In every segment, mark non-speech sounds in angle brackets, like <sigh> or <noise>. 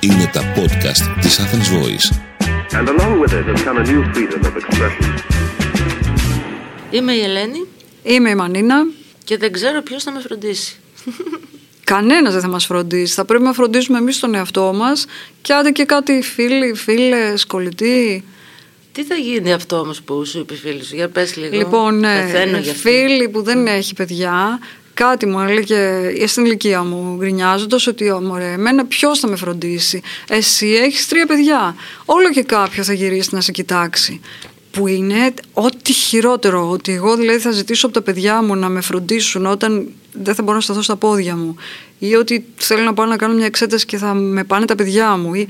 Είναι τα podcast της Athens Voice. And along with it has come a new freedom of expression. Είμαι η Ελένη Είμαι η Μανίνα. και δεν ξέρω ποιος θα με φροντίσει. Κανένας δεν θα μας φροντίσει. Θα πρέπει να φροντίσουμε εμείς τον εαυτό μας και άντε και κάτι φίλοι, φίλες, κολλητοί. Τι θα γίνει αυτό όμως που σου είπε η φίλη σου, για πες λίγο. Λοιπόν, ε, Πεθαίνω για αυτή. φίλη που δεν έχει παιδιά, κάτι μου έλεγε στην ηλικία μου, γκρινιάζοντας ότι μωρέ, εμένα ποιος θα με φροντίσει; Εσύ έχεις τρία παιδιά. Όλο και κάποιο θα γυρίσει να σε κοιτάξει. Που είναι ό,τι χειρότερο. Ότι εγώ δηλαδή θα ζητήσω από τα παιδιά μου να με φροντίσουν όταν δεν θα μπορώ να σταθώ στα πόδια μου. Ή ότι θέλω να πάω να κάνω μια εξέταση και θα με πάνε τα παιδιά μου. Ή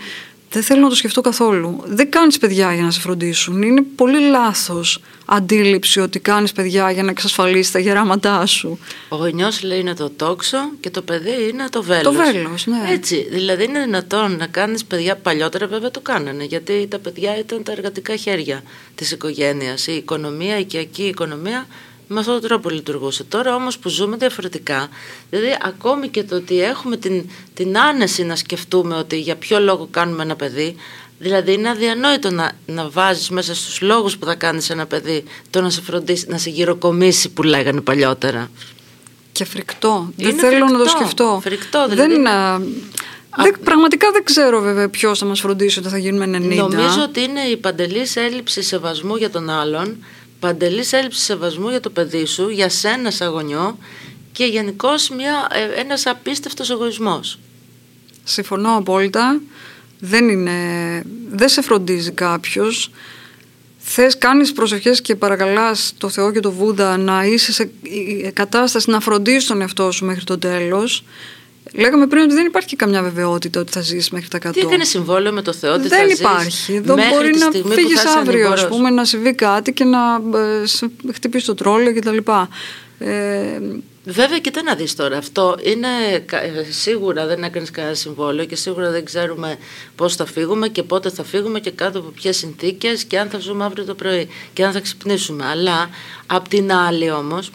δεν θέλω να το σκεφτώ καθόλου. Δεν κάνεις παιδιά για να σε φροντίσουν. Είναι πολύ λάθος αντίληψη ότι κάνεις παιδιά για να εξασφαλίσεις τα γεράματά σου. Ο γονιός λέει είναι το τόξο και το παιδί είναι το βέλος. Το βέλος, ναι. Έτσι, δηλαδή είναι δυνατόν να κάνεις παιδιά, παλιότερα βέβαια το κάνανε, γιατί τα παιδιά ήταν τα εργατικά χέρια της οικογένειας. Η οικονομία, η οικιακή οικονομία με αυτόν τον τρόπο λειτουργούσε. Τώρα όμως που ζούμε διαφορετικά, δηλαδή ακόμη και το ότι έχουμε την, την άνεση να σκεφτούμε ότι για ποιο λόγο κάνουμε ένα παιδί, Δηλαδή είναι αδιανόητο να, να βάζεις μέσα στους λόγους που θα κάνεις ένα παιδί το να σε φροντίσει, να σε γυροκομίσει που λέγανε παλιότερα. Και φρικτό. δεν Είναι θέλω να το φρικτό. σκεφτώ. Φρικτό, δηλαδή. δεν, α, δεν- πραγματικά δεν ξέρω βέβαια ποιος θα μας φροντίσει όταν θα γίνουμε 90. Νομίζω ότι είναι η παντελής έλλειψη σεβασμού για τον άλλον, παντελής έλλειψη σεβασμού για το παιδί σου, για σένα σαν γονιό και γενικώς ε, ένας απίστευτος εγωισμός. Συμφωνώ απόλυτα. Δεν, είναι, δεν σε φροντίζει κάποιος. Θες, κάνεις προσευχές και παρακαλάς το Θεό και το Βούδα να είσαι σε ε, κατάσταση να φροντίσεις τον εαυτό σου μέχρι το τέλος. Λέγαμε πριν ότι δεν υπάρχει καμιά βεβαιότητα ότι θα ζήσεις μέχρι τα 100. Τι έκανε συμβόλαιο με το Θεό ότι θα δεν ζεις υπάρχει. Εδώ μέχρι μπορεί τη να στιγμή που φύγεις θα είσαι αύριο, ας ανήμπορος. πούμε, να συμβεί κάτι και να ε, σε χτυπήσεις το τρόλιο κτλ. Ε, Βέβαια, κοιτά να δεις τώρα, αυτό είναι κα- ε, σίγουρα δεν έκανες κανένα συμβόλαιο και σίγουρα δεν ξέρουμε πώς θα φύγουμε και πότε θα φύγουμε και κάτω από ποιες συνθήκες και αν θα ζούμε αύριο το πρωί και αν θα ξυπνήσουμε. Αλλά, απ' την άλλη όμως,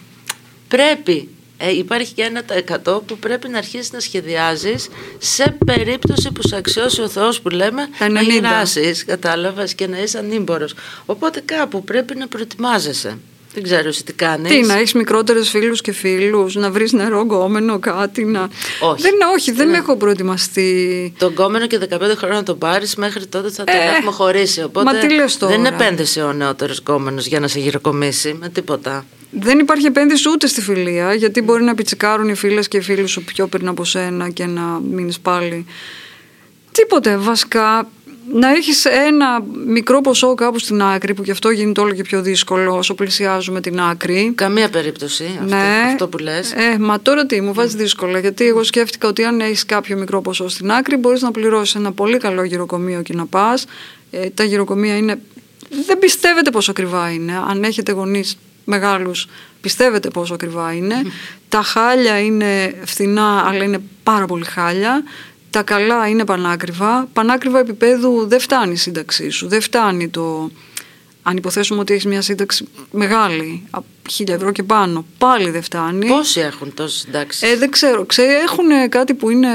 πρέπει, ε, υπάρχει και ένα τα εκατό που πρέπει να αρχίσεις να σχεδιάζεις σε περίπτωση που σε αξιώσει ο Θεός που λέμε Τα να 90. γυράσεις, κατάλαβες, και να είσαι ανήμπορος. Οπότε κάπου πρέπει να προετοιμάζεσαι. Δεν ξέρω εσύ τι κάνεις. Τι, να έχεις μικρότερε φίλους και φίλους, να βρεις νερό γκόμενο, κάτι να. Όχι. Δεν, όχι, δεν έχω προετοιμαστεί. Τον κόμενο και 15 χρόνια να τον πάρεις, μέχρι τότε θα τον Ε, έχουμε χωρίσει. Οπότε μα τι λες τώρα; δεν είναι επένδυση ο νεότερος κόμενο για να σε γυροκομίσει με τίποτα. Δεν υπάρχει επένδυση ούτε στη φιλία, γιατί μπορεί να πιτσικάρουν οι φίλες και οι φίλοι σου πιο πριν από σένα και να μείνεις πάλι. Τίποτε. Βασικά, να έχεις ένα μικρό ποσό κάπου στην άκρη, που γι' αυτό γίνεται όλο και πιο δύσκολο όσο πλησιάζουμε την άκρη. Καμία περίπτωση αυτό, Ναι. αυτό που λες. Ε, μα τώρα τι, μου βάζεις δύσκολα. Γιατί εγώ σκέφτηκα ότι αν έχεις κάποιο μικρό ποσό στην άκρη, μπορείς να πληρώσεις ένα πολύ καλό γυροκομείο και να πας. Ε, τα γυροκομεία είναι. Δεν πιστεύετε πόσο ακριβά είναι. Αν έχετε γονείς μεγάλους, πιστεύετε πόσο ακριβά είναι. τα χάλια είναι φθηνά, αλλά είναι πάρα πολύ χάλια. Τα καλά είναι πανάκριβα. Πανάκριβα επίπεδου δεν φτάνει η σύνταξή σου. Δεν φτάνει το. Αν υποθέσουμε ότι έχεις μια σύνταξη μεγάλη, από χίλια ευρώ και πάνω, πάλι δεν φτάνει. Πόσοι έχουν τόσες συντάξεις; Ε, δεν ξέρω. Ξέρει, έχουν κάτι που είναι.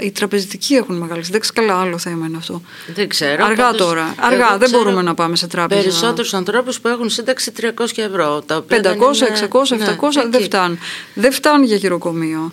Οι τραπεζικοί έχουν μεγάλη σύνταξη. Καλά, άλλο θέμα είναι αυτό. δεν ξέρω. Αργά πάντως, τώρα. Αργά. εγώ Δεν ξέρω μπορούμε να πάμε σε τράπεζα. Περισσότερους ανθρώπους που έχουν σύνταξη 300 ευρώ. Τα οποία 500, δεν 600, είναι- 700 ναι, δεν εκεί. φτάνουν. Δεν φτάνει για χειροκομείο.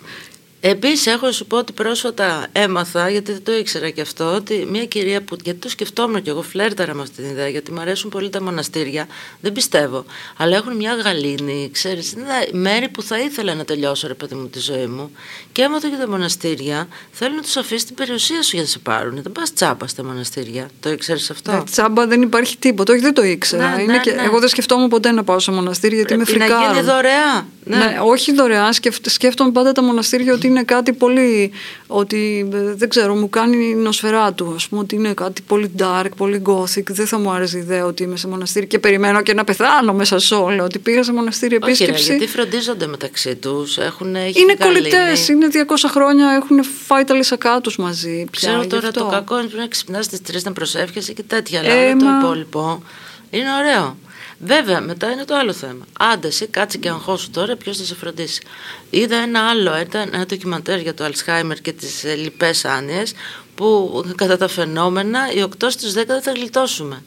Επίσης, έχω να σου πω ότι πρόσφατα έμαθα, γιατί δεν το ήξερα και αυτό, ότι μια κυρία που. Γιατί το σκεφτόμουν και εγώ, φλέρταρα με αυτή την ιδέα, γιατί μου αρέσουν πολύ τα μοναστήρια. Δεν πιστεύω. Αλλά έχουν μια γαλήνη, ξέρεις, είναι μέρη που θα ήθελα να τελειώσω, ρε παιδί μου, τη ζωή μου. Και έμαθα για τα μοναστήρια, θέλω να τους αφήσει την περιουσία σου για να σε πάρουν. Δεν πας τσάπα στα μοναστήρια. Το ήξερες αυτό; Ε, Τσάμπα δεν υπάρχει τίποτα. Όχι, δεν το ήξερα. Ναι, είναι ναι, και... ναι. Εγώ δεν σκεφτόμουν ποτέ να πάω σε μοναστήρι γιατί Πρέπει με να φρικάρουν. γίνει δωρεά. Ναι. Ναι, όχι δωρεάν. Σκεφ- σκέφτομαι πάντα τα μοναστήρια ότι είναι κάτι πολύ. ότι ε, δεν ξέρω, μου κάνει νοσφαιρά του. Α πούμε ότι είναι κάτι πολύ dark, πολύ gothic. Δεν θα μου άρεσε η ιδέα ότι είμαι σε μοναστήρι και περιμένω και να πεθάνω μέσα σε όλα. Ότι πήγα σε μοναστήρι Όχι, ρε, επίσκεψη. γιατί φροντίζονται μεταξύ τους. είναι κολλητές, είναι 200 χρόνια, έχουν φάει τα λυσακά τους μαζί. Πια, Ξέρω γι' τώρα αυτό. το κακό είναι πρέπει να ξυπνάς στις τρεις να προσεύχεσαι και τέτοια. Αλλά Ε, όλο το μα- υπόλοιπο είναι ωραίο. Βέβαια, μετά είναι το άλλο θέμα. Άντε, εσύ κάτσε και αγχώσου τώρα, ποιος θα σε φροντίσει. Είδα ένα άλλο, ήταν ένα ντοκιμαντέρ για το Αλσχάιμερ και τις ε, λοιπές άνοιες, που κατά τα φαινόμενα οι 8 στι 10 δεν θα γλιτώσουμε.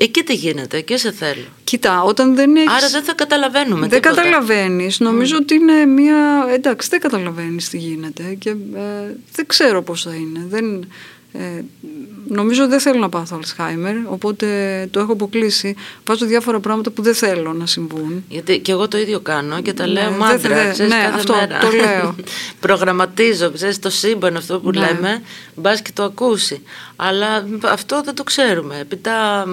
Εκεί τι γίνεται, εκεί σε θέλω. Κοίτα, όταν δεν έχεις... Άρα δεν θα καταλαβαίνουμε. Δεν τίποτα. καταλαβαίνεις. Νομίζω ότι είναι μια. Εντάξει, δεν καταλαβαίνεις τι γίνεται και ε, δεν ξέρω πώς θα είναι. Δεν, ε, νομίζω δεν θέλω να πάθω Alzheimer, οπότε το έχω αποκλείσει. Βάζω διάφορα πράγματα που δεν θέλω να συμβούν. Γιατί και εγώ το ίδιο κάνω και τα Ναι, λέω δεν μάντρα, θε- ξέρεις, ναι, κάθε αυτό μέρα. το λέω. <laughs> Προγραμματίζω, ξέρεις, το σύμπαν αυτό που Ναι. λέμε, μπας και το ακούσει. Αλλά αυτό δεν το ξέρουμε. Επίτα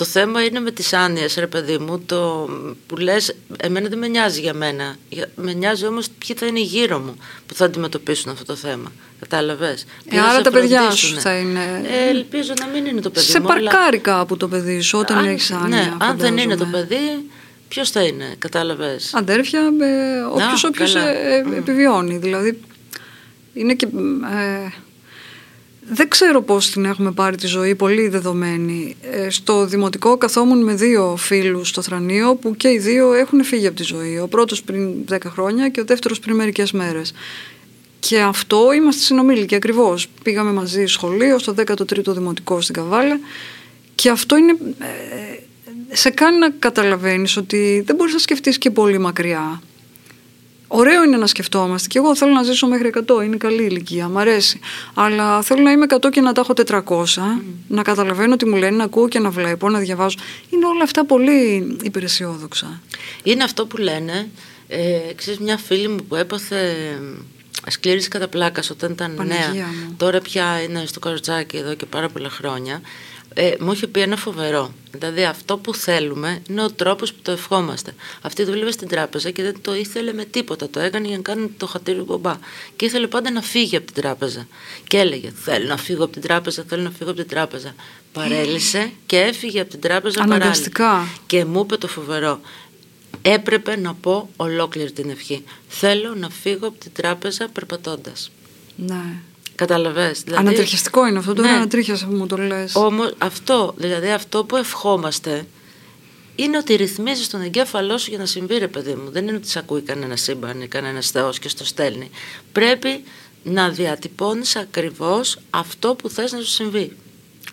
το θέμα είναι με τις άνοιες, ρε παιδί μου, το που λες, εμένα δεν με νοιάζει για μένα. Για- Με νοιάζει όμως ποιοι θα είναι γύρω μου που θα αντιμετωπίσουν αυτό το θέμα. Κατάλαβες; Ποιοι Ε, θα άρα σε τα παιδιά φροντίσουνε. σου θα είναι- Ε, ελπίζω να μην είναι το παιδί Σε μου. αλλά- παρκάρει κάπου το παιδί σου όταν αν- έχεις άνοια. Ναι, αν δεν είναι το φαντάζομαι. παιδί, ποιος θα είναι, κατάλαβες; Αδέρφια, ε, όποιος, Α, όποιος καλά. ε, ε, επιβιώνει. Δηλαδή, είναι και... ε, δεν ξέρω πώς την έχουμε πάρει τη ζωή, πολύ δεδομένη. Ε, στο δημοτικό καθόμουν με δύο φίλους στο Θρανείο που και οι δύο έχουν φύγει από τη ζωή. Ο πρώτος πριν 10 χρόνια και ο δεύτερος πριν μερικές μέρες. Και αυτό είμαστε συνομήλικοι ακριβώς. Πήγαμε μαζί σχολείο στο 13ο Δημοτικό στην Καβάλα και αυτό είναι... ε, σε κάνει να καταλαβαίνεις ότι δεν μπορείς να σκεφτείς και πολύ μακριά. Ωραίο είναι να σκεφτόμαστε. Και εγώ θέλω να ζήσω μέχρι 100. Είναι καλή ηλικία. Μ' αρέσει. Αλλά θέλω να είμαι 100 και να τα έχω 400. Να καταλαβαίνω τι μου λένε, να ακούω και να βλέπω, να διαβάζω. Είναι όλα αυτά πολύ υπεραισιόδοξα. Είναι αυτό που λένε, ε, ξέρεις μια φίλη μου που έπαθε σκλήρης κατά πλάκας όταν ήταν Παναγία νέα, μου. τώρα πια είναι στο καροτσάκι εδώ και πάρα πολλά χρόνια, ε, μου είχε πει ένα φοβερό. Δηλαδή αυτό που θέλουμε είναι ο τρόπος που το ευχόμαστε. Αυτή δούλευε στην τράπεζα και δεν το ήθελε με τίποτα. Το έκανε για να κάνει το χατήρι μπομπά. Και ήθελε πάντα να φύγει από την τράπεζα. Και έλεγε θέλω να φύγω από την τράπεζα, θέλω να φύγω από την τράπεζα. Παρέλυσε και έφυγε από την τράπεζα Αναγκαστικά. παράλληλα. Και μου είπε το φοβερό. Έπρεπε να πω ολόκληρη την ευχή. Θέλω να φύγω από την τράπεζα περπατώντας. Ναι. Καταλαβες. Δηλαδή, Ανατριχιαστικό είναι αυτό. Το Ναι. ναι. ανατρίχιασα που μου το λες. Όμως αυτό, δηλαδή αυτό που ευχόμαστε είναι ότι ρυθμίζεις τον εγκέφαλό σου για να συμβεί ρε παιδί μου. Δεν είναι ότι σε ακούει κανένα σύμπαν ή κανένας θεός και στο στέλνει. Πρέπει να διατυπώνεις ακριβώς αυτό που θες να σου συμβεί.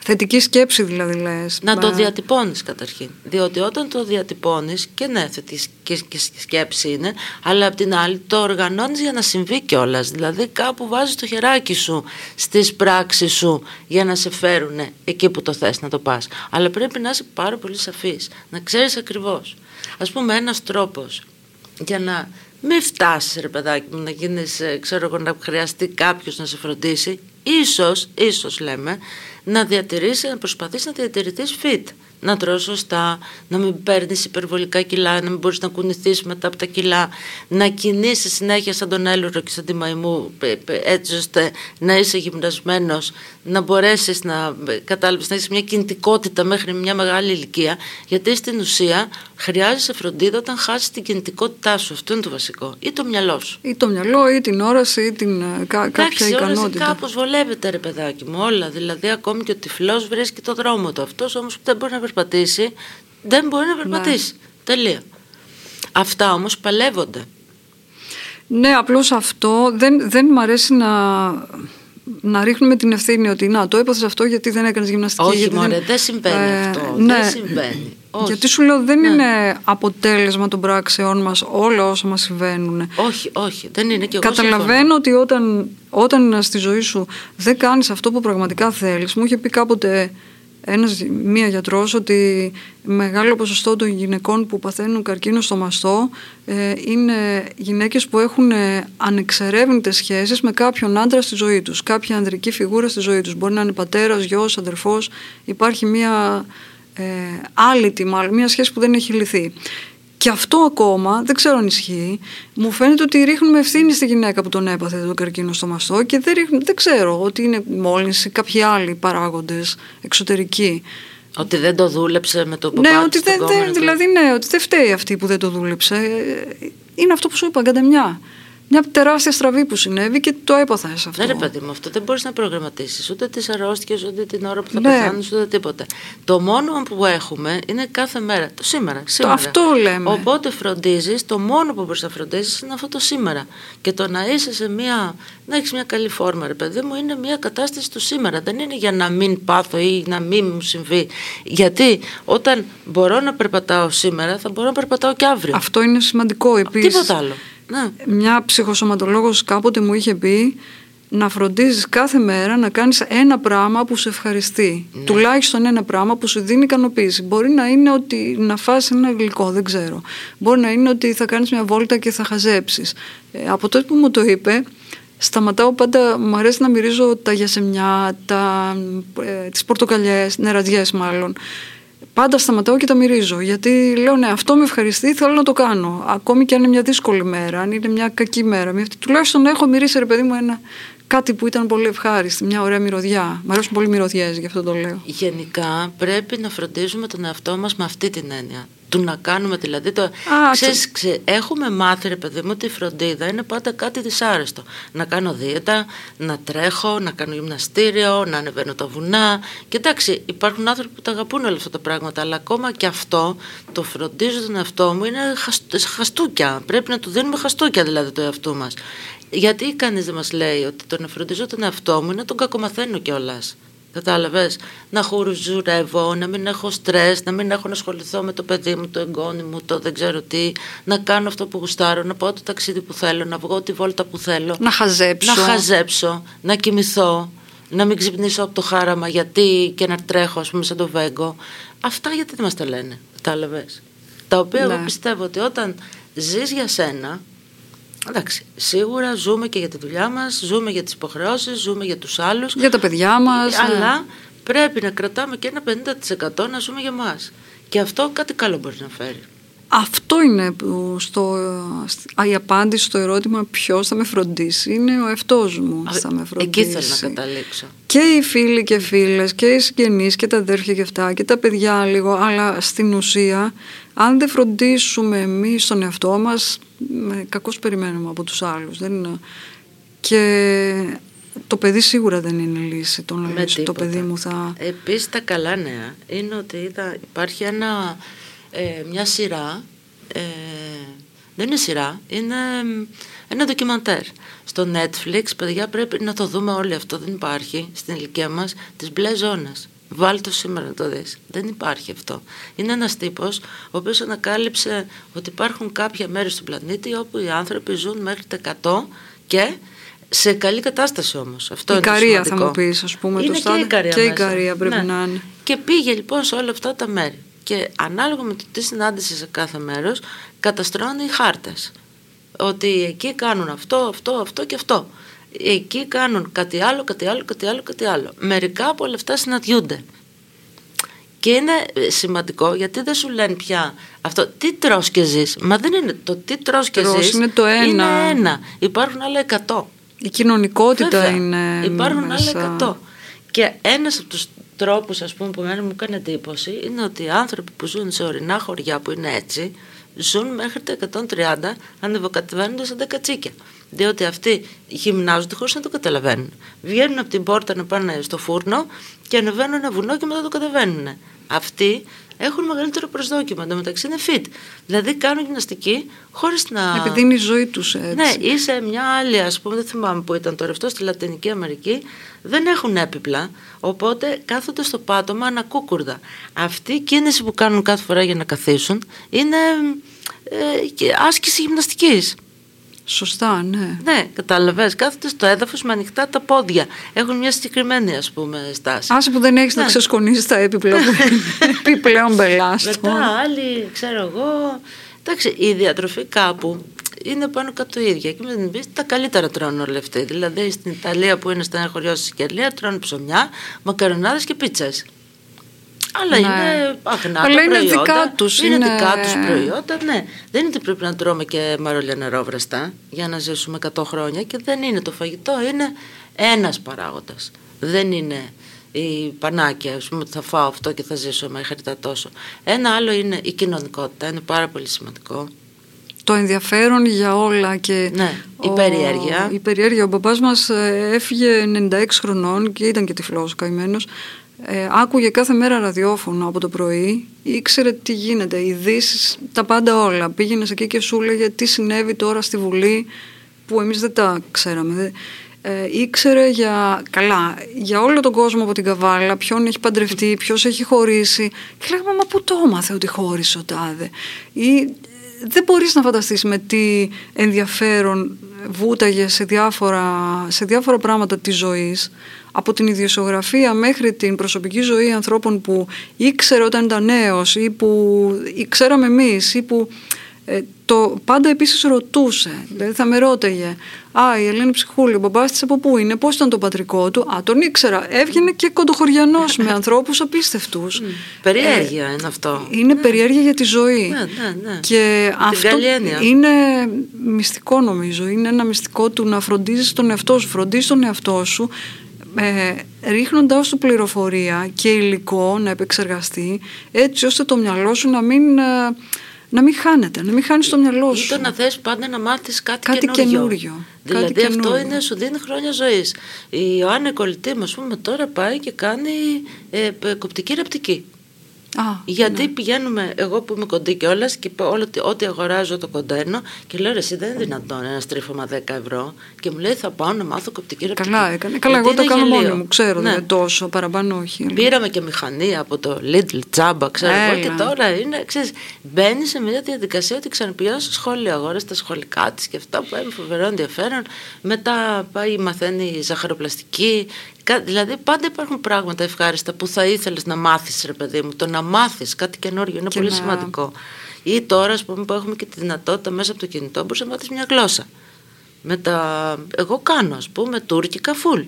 Θετική σκέψη δηλαδή λες. Να το Ε, διατυπώνεις καταρχήν. Διότι όταν το διατυπώνεις και ναι, θετική σκέψη είναι, αλλά απ' την άλλη το οργανώνεις για να συμβεί κιόλας. Δηλαδή κάπου βάζεις το χεράκι σου στις πράξεις σου για να σε φέρουν εκεί που το θες να το πας. Αλλά πρέπει να είσαι πάρα πολύ σαφής, να ξέρεις ακριβώς. Ας πούμε ένας τρόπος για να μην φτάσεις ρε παιδάκι μου να γίνεις, ε, ξέρω εγώ, να χρειαστεί κάποιος να σε φροντίσει, ίσως, ίσως λέμε, να διατηρήσει, να προσπαθείς να διατηρηθείς fit. Να τρως σωστά, να μην παίρνεις υπερβολικά κιλά, να μην μπορείς να κουνηθείς μετά από τα κιλά, να κινείσαι συνέχεια σαν τον έλουρο και σαν τη μαϊμού, πε- πε- έτσι ώστε να είσαι γυμνασμένος, να μπορέσεις να, ε, κατάλαβες, να έχεις μια κινητικότητα μέχρι μια μεγάλη ηλικία, γιατί στην ουσία χρειάζεσαι φροντίδα όταν χάσεις την κινητικότητά σου. Αυτό είναι το βασικό. Ή το μυαλό σου. Ή το μυαλό ή την όραση ή την, ε, κα- κάποια Εντάξει, όραση ικανότητα. κάπως βολεύεται ρε παιδάκι μου όλα. Δηλαδή ακόμη και ο τυφλός βρίσκει το δρόμο του. Αυτός όμως που δεν μπορεί να περπατήσει, δεν μπορεί να περπατήσει. Τελεία. Αυτά όμως παλεύονται. Ναι, απλώς αυτό δεν, δεν μ' αρέσει να, να ρίχνουμε την ευθύνη ότι να το έπαθες αυτό γιατί δεν έκανες γυμναστική. Όχι γιατί μωρέ, δεν συμβαίνει αυτό. ναι. Δεν συμβαίνει. Όχι. Γιατί σου λέω δεν Ναι. είναι αποτέλεσμα των πράξεών μας όλα όσα μας συμβαίνουν. Όχι, όχι, δεν είναι και εγώ Καταλαβαίνω ότι όταν, όταν στη ζωή σου δεν κάνεις αυτό που πραγματικά θέλεις. Μου είχε πει κάποτε ένας, μία γιατρός ότι μεγάλο ποσοστό των γυναικών που παθαίνουν καρκίνο στο μαστό ε, είναι γυναίκες που έχουν ε, ανεξερεύνητες σχέσεις με κάποιον άντρα στη ζωή τους. Κάποια ανδρική φιγούρα στη ζωή τους. Μπορεί να είναι πατέρας, γιος, αδερφός. Υπάρχει μία ε, άλυτη μάλλον, μία σχέση που δεν έχει λυθεί. Και αυτό ακόμα, δεν ξέρω αν ισχύει, μου φαίνεται ότι ρίχνουμε ευθύνη στη γυναίκα που τον έπαθε τον καρκίνο στο μαστό και δεν, ρίχνουμε, δεν ξέρω ότι είναι μόλυνση κάποιοι άλλοι παράγοντες εξωτερικοί. Ότι δεν το δούλεψε με το ναι, ποπάτι ότι στον δεν, δεν, κόμενο του. δηλαδή ναι, ότι δεν φταίει αυτή που δεν το δούλεψε. Ε, Είναι αυτό που σου είπα, αγκαντεμιά. Μια τεράστια στραβή που συνέβη και το έπαθα σε αυτό. Ναι, ρε παιδί μου, αυτό δεν μπορείς να προγραμματίσεις ούτε τις αρρώστιες, ούτε την ώρα που θα Ναι. πεθάνεις, ούτε τίποτα. Το μόνο που έχουμε είναι κάθε μέρα. Το σήμερα. σήμερα. αυτό λέμε. Οπότε φροντίζεις, το μόνο που μπορείς να φροντίζεις είναι αυτό το σήμερα. Και το να είσαι σε μια. να έχεις μια καλή φόρμα, ρε παιδί μου, είναι μια κατάσταση του σήμερα. Δεν είναι για να μην πάθω ή να μην μου συμβεί. Γιατί όταν μπορώ να περπατάω σήμερα, θα μπορώ να περπατάω και αύριο. Αυτό είναι σημαντικό επίσης. Τίποτα άλλο. Ναι. Μια ψυχοσωματολόγος κάποτε μου είχε πει να φροντίζεις κάθε μέρα να κάνεις ένα πράγμα που σε ευχαριστεί. Ναι. Τουλάχιστον ένα πράγμα που σου δίνει ικανοποίηση. Μπορεί να είναι ότι να φας ένα γλυκό, δεν ξέρω. Μπορεί να είναι ότι θα κάνεις μια βόλτα και θα χαζέψεις. Ε, από τότε που μου το είπε, σταματάω πάντα, μου αρέσει να μυρίζω τα γιασεμιά, τα, ε, τις πορτοκαλιές, νεραδιές μάλλον. Πάντα σταματάω και τα μυρίζω. Γιατί λέω, ναι, αυτό με ευχαριστεί, θέλω να το κάνω. Ακόμη και αν είναι μια δύσκολη μέρα, αν είναι μια κακή μέρα. Μια- Τουλάχιστον να έχω μυρίσει, ρε παιδί μου, ένα, κάτι που ήταν πολύ ευχάριστη, μια ωραία μυρωδιά. Μ' αρέσουν πολύ μυρωδιές, γι' αυτό το λέω. Γενικά πρέπει να φροντίζουμε τον εαυτό μας με αυτή την έννοια. Του να κάνουμε δηλαδή το... Α, ξέρεις, ξε- έχουμε μάθει ρε παιδί μου ότι η φροντίδα είναι πάντα κάτι δυσάρεστο. Να κάνω δίαιτα, να τρέχω, να κάνω γυμναστήριο, να ανεβαίνω τα βουνά. Και εντάξει, υπάρχουν άνθρωποι που τα αγαπούν όλα αυτά τα πράγματα, αλλά ακόμα και αυτό το φροντίζω τον εαυτό μου είναι χαστ- χαστούκια. Πρέπει να του δίνουμε χαστούκια δηλαδή το εαυτό μας. Γιατί κανείς δεν μας λέει ότι το να φροντίζω τον εαυτό μου είναι να τον κακομαθαίνω κιόλας; Κατάλαβες; Να χουρουτζουρεύω, να μην έχω στρες, να μην έχω να ασχοληθώ με το παιδί μου, το εγγόνι μου, το δεν ξέρω τι. Να κάνω αυτό που γουστάρω, να πάω το ταξίδι που θέλω, να βγω τη βόλτα που θέλω. Να χαζέψω. Να χαζέψω, να κοιμηθώ, να μην ξυπνήσω από το χάραμα γιατί και να τρέχω, ας πούμε, σαν το βέγκο. Αυτά γιατί δεν μας τα λένε. Κατάλαβες; Τα οποία εγώ Ναι. πιστεύω ότι όταν ζεις για σένα, Εντάξει, σίγουρα ζούμε και για τη δουλειά μας, ζούμε για τις υποχρεώσεις, ζούμε για τους άλλους. Για τα παιδιά μας. ναι. Αλλά πρέπει να κρατάμε και ένα 50% να ζούμε για μας. Και αυτό κάτι καλό μπορεί να φέρει. Αυτό είναι που στο, α, η απάντηση στο ερώτημα ποιος θα με φροντίσει είναι ο εαυτός μου Α, θα με φροντίσει. Εκεί θέλω να καταλήξω. Και οι φίλοι και φίλες και οι συγγενείς και τα αδέρφια και αυτά και τα παιδιά λίγο αλλά στην ουσία αν δεν φροντίσουμε εμείς τον εαυτό μας με κακώς περιμένουμε από τους άλλους δεν είναι... και το παιδί σίγουρα δεν είναι λύση το να Με λύσει το τίποτα. παιδί μου θα Επίσης τα καλά νέα είναι ότι είδα, υπάρχει ένα, ε, μια σειρά, ε, δεν είναι σειρά, είναι μ, ένα ντοκιμαντέρ. Στο Netflix, παιδιά, πρέπει να το δούμε όλοι αυτό, δεν υπάρχει στην ηλικία μας, τις μπλε ζώνες. Βάλτε το σήμερα να το δεις. Δεν υπάρχει αυτό. Είναι ένας τύπος ο οποίος ανακάλυψε ότι υπάρχουν κάποια μέρη στον πλανήτη όπου οι άνθρωποι ζουν μέχρι τα 100 και σε καλή κατάσταση όμως. Αυτό Η είναι Ικαρία θα σημαντικό. μου πεις, ας πούμε, το Είναι και στάδιο. η Ικαρία Και η μέσα. Ικαρία πρέπει Ναι. να είναι. Και πήγε λοιπόν σε όλα αυτά τα μέρη. Και ανάλογα με το τι συνάντησε σε κάθε μέρος, καταστρώνει οι χάρτες. Ότι εκεί κάνουν αυτό, αυτό, αυτό και αυτό. Εκεί κάνουν κάτι άλλο, κάτι άλλο, κάτι άλλο, κάτι άλλο. Μερικά από όλα αυτά συναντιούνται. Και είναι ε, σημαντικό γιατί δεν σου λένε πια αυτό τι τρως και ζεις. Μα δεν είναι το τι τρως και Τρως ζεις. είναι το ένα. Είναι ένα. Υπάρχουν άλλα εκατό. η κοινωνικότητα Βέβαια, είναι Υπάρχουν μέσα. άλλα 100. Και ένας από τους τρόπους ας πούμε, που εμένα μου έκανε εντύπωση είναι ότι οι άνθρωποι που ζουν σε ορεινά χωριά που είναι έτσι ζουν μέχρι τα 130 ανεβοκατεβαίνοντας σαν τα κατσίκια. Διότι αυτοί γυμνάζονται χωρίς να το καταλαβαίνουν. Βγαίνουν από την πόρτα να πάνε στο φούρνο και ανεβαίνουν ένα βουνό και μετά το κατεβαίνουν. Αυτοί έχουν μεγαλύτερο προσδόκιμο. Εν τω μεταξύ είναι fit. Δηλαδή κάνουν γυμναστική χωρίς να. επειδή είναι η ζωή τους έτσι Ναι, ή σε μια άλλη, ας πούμε, δεν θυμάμαι που ήταν τώρα αυτό, στη Λατινική Αμερική, δεν έχουν έπιπλα. Οπότε κάθονται στο πάτωμα ανακούκουρδα. Αυτή η κίνηση που κάνουν κάθε φορά για να καθίσουν είναι ε, και άσκηση γυμναστικής. Σωστά ναι Ναι, κατάλαβες, κάθονται στο έδαφος με ανοιχτά τα πόδια. Έχουν μια συγκεκριμένη, ας πούμε, στάση. Άσε που δεν έχεις να Ναι. ξεσκονίσεις τα έπιπλα που είναι επιπλέον <laughs> μπελάστο. Μετά άλλοι, ξέρω εγώ. Εντάξει, η διατροφή κάπου είναι πάνω κάτω ίδια. Και με την πίστη τα καλύτερα τρώνε όλοι αυτοί. Δηλαδή στην Ιταλία που είναι στα ένα χωριό στη Σικελία τρώνε ψωμιά, μακαρονάδες και πίτσες. Αλλά Ναι. είναι αγνά Αλλά τα είναι προϊόντα. δικά τους, Είναι, είναι- δικά τους προϊόντα, ναι. Δεν είναι ότι πρέπει να τρώμε και μαρόλια νερόβραστα για να ζήσουμε 100 χρόνια και δεν είναι το φαγητό, είναι ένας παράγοντας. Δεν είναι η πανάκια, ας πούμε, ότι θα φάω αυτό και θα ζήσω μέχρι τα τόσο. Ένα άλλο είναι η κοινωνικότητα, είναι πάρα πολύ σημαντικό. το ενδιαφέρον για όλα και Ναι, η περιέργεια. η περιέργεια. Ο μπαμπάς μας ε, έφυγε 96 χρονών και ήταν και τυφλός καημένος. Ε, άκουγε κάθε μέρα ραδιόφωνο από το πρωί, ήξερε τι γίνεται, ειδήσεις, τα πάντα όλα. Πήγαινε εκεί και σου έλεγε τι συνέβη τώρα στη Βουλή που εμείς δεν τα ξέραμε. Ε, ήξερε για, καλά, για όλο τον κόσμο από την Καβάλα, ποιον έχει παντρευτεί, ποιος έχει χωρίσει. Και λέγαμε, μα πού το έμαθε ότι χώρισε ο τάδε. Ή ε, δεν μπορείς να φανταστείς με τι ενδιαφέρον βούταγε σε διάφορα, σε διάφορα πράγματα της ζωής από την ιδιοσιογραφία μέχρι την προσωπική ζωή ανθρώπων που ήξερε όταν ήταν νέος ή που ξέραμε εμείς ή που ε, το πάντα επίσης ρωτούσε. Δηλαδή θα με ρώταγε «Α, η Ελένη Ψυχούλη, ο μπαμπάς της από πού είναι, πώς ήταν το πατρικό του». Α, τον ήξερα. Έβγαινε και κοντοχωριανός με <laughs> ανθρώπους απίστευτους. Περιέργεια ε, είναι αυτό. Είναι ναι. περιέργεια για τη ζωή. Ναι, ναι, ναι. Και Την αυτό καλή έννοια. είναι μυστικό νομίζω. Είναι ένα μυστικό του να φροντίζεις τον εαυτό σου. Φροντίζεις τον εαυτό σου ε, ρίχνοντάς του πληροφορία και υλικό να επεξεργαστεί έτσι ώστε το μυαλό σου να μην, ε, να μην χάνεται, να μην χάνεις το μυαλό Ή σου. το να θες πάντα να μάθεις κάτι, Κάτι καινούριο. καινούριο. Δηλαδή Κάτι αυτό καινούριο. είναι, σου δίνει χρόνια ζωής. Η Ιωάννη Κολλητή μας πούμε τώρα πάει και κάνει ε, ε, κοπτική ραπτική. Α, Γιατί ναι. πηγαίνουμε, εγώ που είμαι κοντή κιόλας και είπα όλο, ότι- ό,τι αγοράζω το κοντένω και λέω ρε, εσύ δεν είναι δυνατόν ένα στρίφωμα 10 ευρώ. Και μου λέει θα πάω να μάθω κοπτική ραπτική. Καλά έκανε. Καλά, Γιατί εγώ το είναι κάνω γελίο. μόνη μου. Ξέρω, Ναι. δεν τόσο, παραπάνω όχι. Πήραμε και μηχανή από το Lidl τζάμπα, ξέρω εγώ, Έλα. και τώρα είναι, ξέρεις, μπαίνεις σε μια διαδικασία ότι ξαναπηγαίνω στο σχολείο, αγόρασε τα σχολικά της και αυτά που έχει φοβερό ενδιαφέρον. Μετά πάει, μαθαίνει ζαχαροπλαστική. Κα- Δηλαδή, πάντα υπάρχουν πράγματα ευχάριστα που θα ήθελες να μάθεις, ρε παιδί μου. Το να μάθεις κάτι καινούριο είναι Και πολύ να- σημαντικό. Ή τώρα, ας πούμε, που έχουμε και τη δυνατότητα μέσα από το κινητό, μπορείς να μάθεις μια γλώσσα. Με τα... Εγώ κάνω, ας πούμε, τουρκικά full.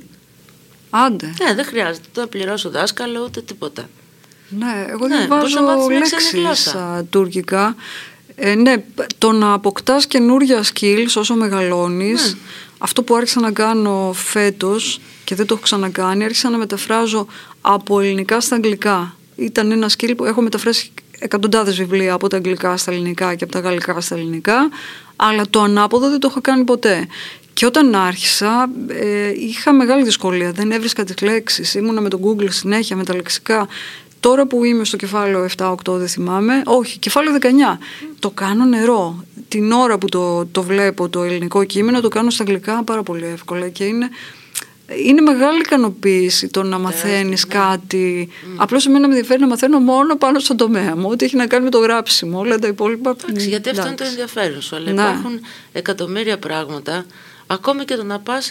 Άντε. Ναι, δεν χρειάζεται να πληρώσω δάσκαλο ούτε τίποτα. Ναι, εγώ Ναι, δεν μπορείς να βάζω μάθεις μια ξένη λέξεις γλώσσα. α, τουρκικά. Ε, ναι, το να αποκτάς καινούργια skills όσο μεγαλώνεις, Ναι. Αυτό που άρχισα να κάνω φέτος και δεν το έχω ξανακάνει, άρχισα να μεταφράζω από ελληνικά στα αγγλικά. Ήταν ένα skill που έχω μεταφράσει εκατοντάδες βιβλία από τα αγγλικά στα ελληνικά και από τα γαλλικά στα ελληνικά, αλλά το ανάποδο δεν το έχω κάνει ποτέ. Και όταν άρχισα ε, είχα μεγάλη δυσκολία, δεν έβρισκα τις λέξεις, ήμουνα με το Google συνέχεια, με τα λεξικά. Τώρα που είμαι στο κεφάλαιο 7-8 δεν θυμάμαι, όχι, κεφάλαιο 19, το κάνω νερό. Την ώρα που το, το βλέπω το ελληνικό κείμενο το κάνω στα αγγλικά πάρα πολύ εύκολα και είναι, είναι μεγάλη ικανοποίηση το να μαθαίνεις κάτι. Απλώς εμένα με ενδιαφέρει να μαθαίνω μόνο πάνω στον τομέα μου, ό,τι έχει να κάνει με το γράψιμο, όλα τα υπόλοιπα. Εντάξει, γιατί αυτό είναι το εντάξει. ενδιαφέρον σου. Αλλά Ναι. υπάρχουν εκατομμύρια πράγματα. Ακόμη και το να πας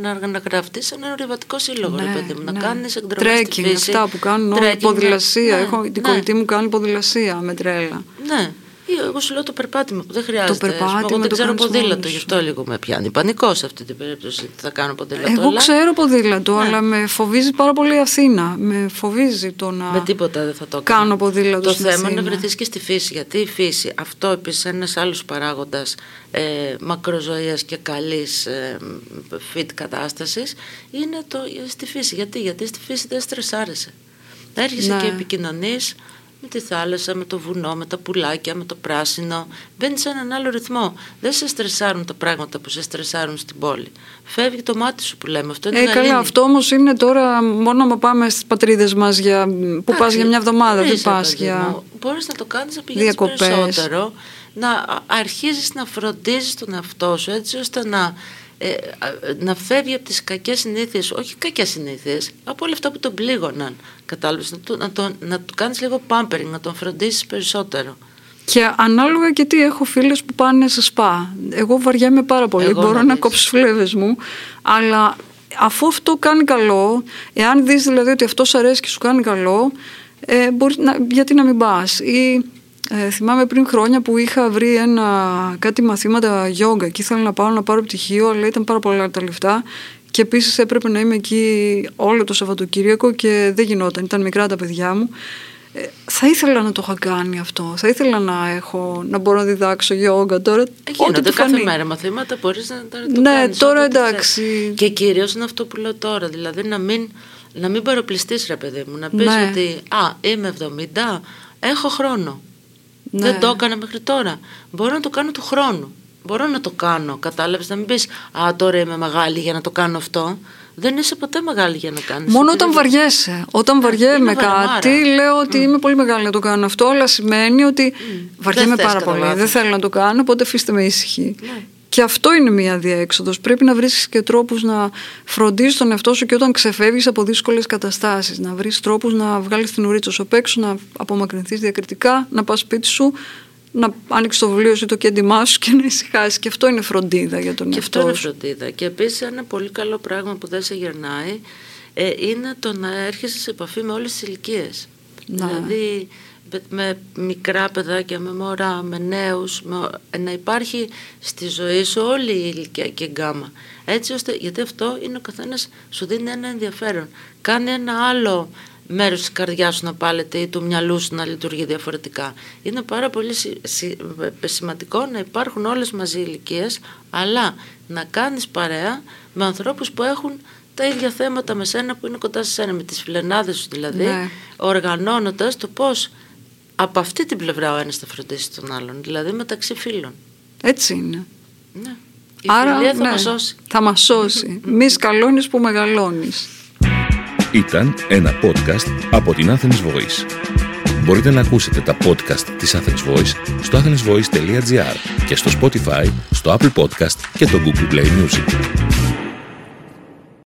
να, να γραφτεί σε ένα ορειβατικό σύλλογο, Ναι, ρε παιδί μου, να ναι. κάνεις εκδρομές στη Trekking, φύση. αυτά που κάνουν όλοι, Trekking, ποδηλασία. ναι, Έχω, την ναι, κολλητή μου κάνει ποδηλασία με τρέλα. Ναι. Ή εγώ σου λέω το περπάτημα που δεν χρειάζεται. Ας πούμε, περπάτημα Εγώ δεν το ξέρω κάνεις ποδήλατο, μόνος γι' σου. αυτό λίγο με πιάνει πανικό σε αυτή την περίπτωση. Τι θα κάνω ποδήλατο. Εγώ αλλά ξέρω ποδήλατο, Ναι. αλλά με φοβίζει πάρα πολύ η Αθήνα. Με φοβίζει το να. Με τίποτα δεν θα το κάνω. Κάνω ποδήλατο Το στην θέμα είναι να Αθήνα. βρεθείς και στη φύση. Γιατί η φύση, αυτό επίσης ένας άλλος παράγοντας ε, μακροζωίας και καλής ε, fit κατάστασης, είναι το, στη φύση. Γιατί, Γιατί στη φύση δεν στρεσάρεσαι. Έρχεσαι Ναι. και επικοινωνείς με τη θάλασσα, με το βουνό, με τα πουλάκια, με το πράσινο. Μπαίνει σε έναν άλλο ρυθμό. Δεν σε στρεσάρουν τα πράγματα που σε στρεσάρουν στην πόλη. Φεύγει το μάτι σου που λέμε. Αυτό είναι Ε, γαλήνη. καλά, αυτό όμως είναι τώρα μόνο να πάμε στις πατρίδες μας για... που πας Εντάξει, για μια εβδομάδα, δεν είσαι, πας παιδί για. μου. Μπορείς να το κάνεις να πηγαίνεις διακοπές. περισσότερο, να α- αρχίζεις να φροντίζεις τον εαυτό σου έτσι ώστε να, ε, α- να φεύγει από τις κακές συνήθειες, όχι κακές συνήθειες, από όλα αυτά που τον πλήγωναν, κατάλαβες, να, του- να, τον, να του κάνεις λίγο pampering, να τον φροντίσεις περισσότερο. Και ανάλογα και τι έχω φίλες που πάνε σε σπα. Εγώ βαριέμαι πάρα πολύ. Εγώ Μπορώ να να δεις. κόψω φλέβες μου. Αλλά αφού αυτό κάνει καλό, εάν δεις δηλαδή ότι αυτός σου αρέσει και σου κάνει καλό, ε, μπορεί να, γιατί να μην πας; Ή ε, θυμάμαι πριν χρόνια που είχα βρει ένα, κάτι μαθήματα γιόγκα και ήθελα να πάω να πάρω πτυχίο, αλλά ήταν πάρα πολλά τα λεφτά. Και επίσης έπρεπε να είμαι εκεί όλο το Σαββατοκύριακο και δεν γινόταν. Ήταν μικρά τα παιδιά μου. Ε, θα ήθελα να το είχα κάνει αυτό. Θα ήθελα να, έχω, να μπορώ να διδάξω γιόγκα τώρα. Ε, Γίνονται ό,τι του κάθε φανεί. μέρα μαθήματα, μπορείς να, να το Ναι, κάνεις τώρα όποτε εντάξει. θες. Και κυρίως είναι αυτό που λέω τώρα, δηλαδή να μην, να μην παροπληστείς ρε παιδί μου, να πεις Ναι. ότι α, είμαι 70, έχω χρόνο. Ναι. Δεν το έκανα μέχρι τώρα. Μπορώ να το κάνω του χρόνου. Μπορώ να το κάνω. Κατάλαβες να μην πεις Α, τώρα είμαι μεγάλη για να το κάνω αυτό. Δεν είσαι ποτέ μεγάλη για να κάνεις. Μόνο όταν βαριέσαι. Όταν βαριέμαι είναι βαραμάρα. κάτι, λέω ότι είμαι πολύ μεγάλη να το κάνω αυτό, αλλά σημαίνει ότι βαριέμαι Δεν θες πάρα κατά πολύ. λάθος. Δεν θέλω να το κάνω, οπότε αφήστε με ήσυχη. Ναι. Και αυτό είναι μία διέξοδος. Πρέπει να βρίσκεις και τρόπους να φροντίζεις τον εαυτό σου και όταν ξεφεύγεις από δύσκολες καταστάσεις. Να βρεις τρόπους να βγάλεις την ουρίτσα σου απ' έξω, να απομακρυνθείς διακριτικά, να πας σπίτι σου, να άνοιξεις το βιβλίο σου ή το κέντημά σου και να ησυχάσεις. Και αυτό είναι φροντίδα για τον Και αυτό εαυτό είναι σου. φροντίδα. Και επίσης ένα πολύ καλό πράγμα που δεν σε γερνάει ε, είναι το να έρχεσαι σε επαφή με όλες τις ηλικίες. Ναι. Δηλαδή με, με μικρά παιδάκια, με μωρά, με νέους, με, ε, να υπάρχει στη ζωή σου όλη η ηλικιακή γκάμα. Έτσι ώστε, γιατί αυτό είναι ο καθένας σου δίνει ένα ενδιαφέρον. Κάνει ένα άλλο μέρος της καρδιάς σου να πάλεται ή του μυαλού σου να λειτουργεί διαφορετικά. Είναι πάρα πολύ συ- συ- ε, σημαντικό να υπάρχουν όλες μαζί ηλικίες, αλλά να κάνεις παρέα με ανθρώπους που έχουν τα ίδια θέματα με σένα που είναι κοντά σε σένα, με τις φιλενάδες σου δηλαδή, Ναι. οργανώνοντας το πώς από αυτή την πλευρά ο ένας θα φροντίσει τον άλλον, δηλαδή μεταξύ φίλων. Έτσι είναι. Ναι. Η Άρα, φιλία θα ναι, μας σώσει. Θα μας σώσει. Μη σκαλώνεις που μεγαλώνεις. Ήταν ένα podcast από την Athens Voice. Μπορείτε να ακούσετε τα podcast της Athens Voice στο athensvoice.gr και στο Spotify, στο Apple Podcast και το Google Play Music.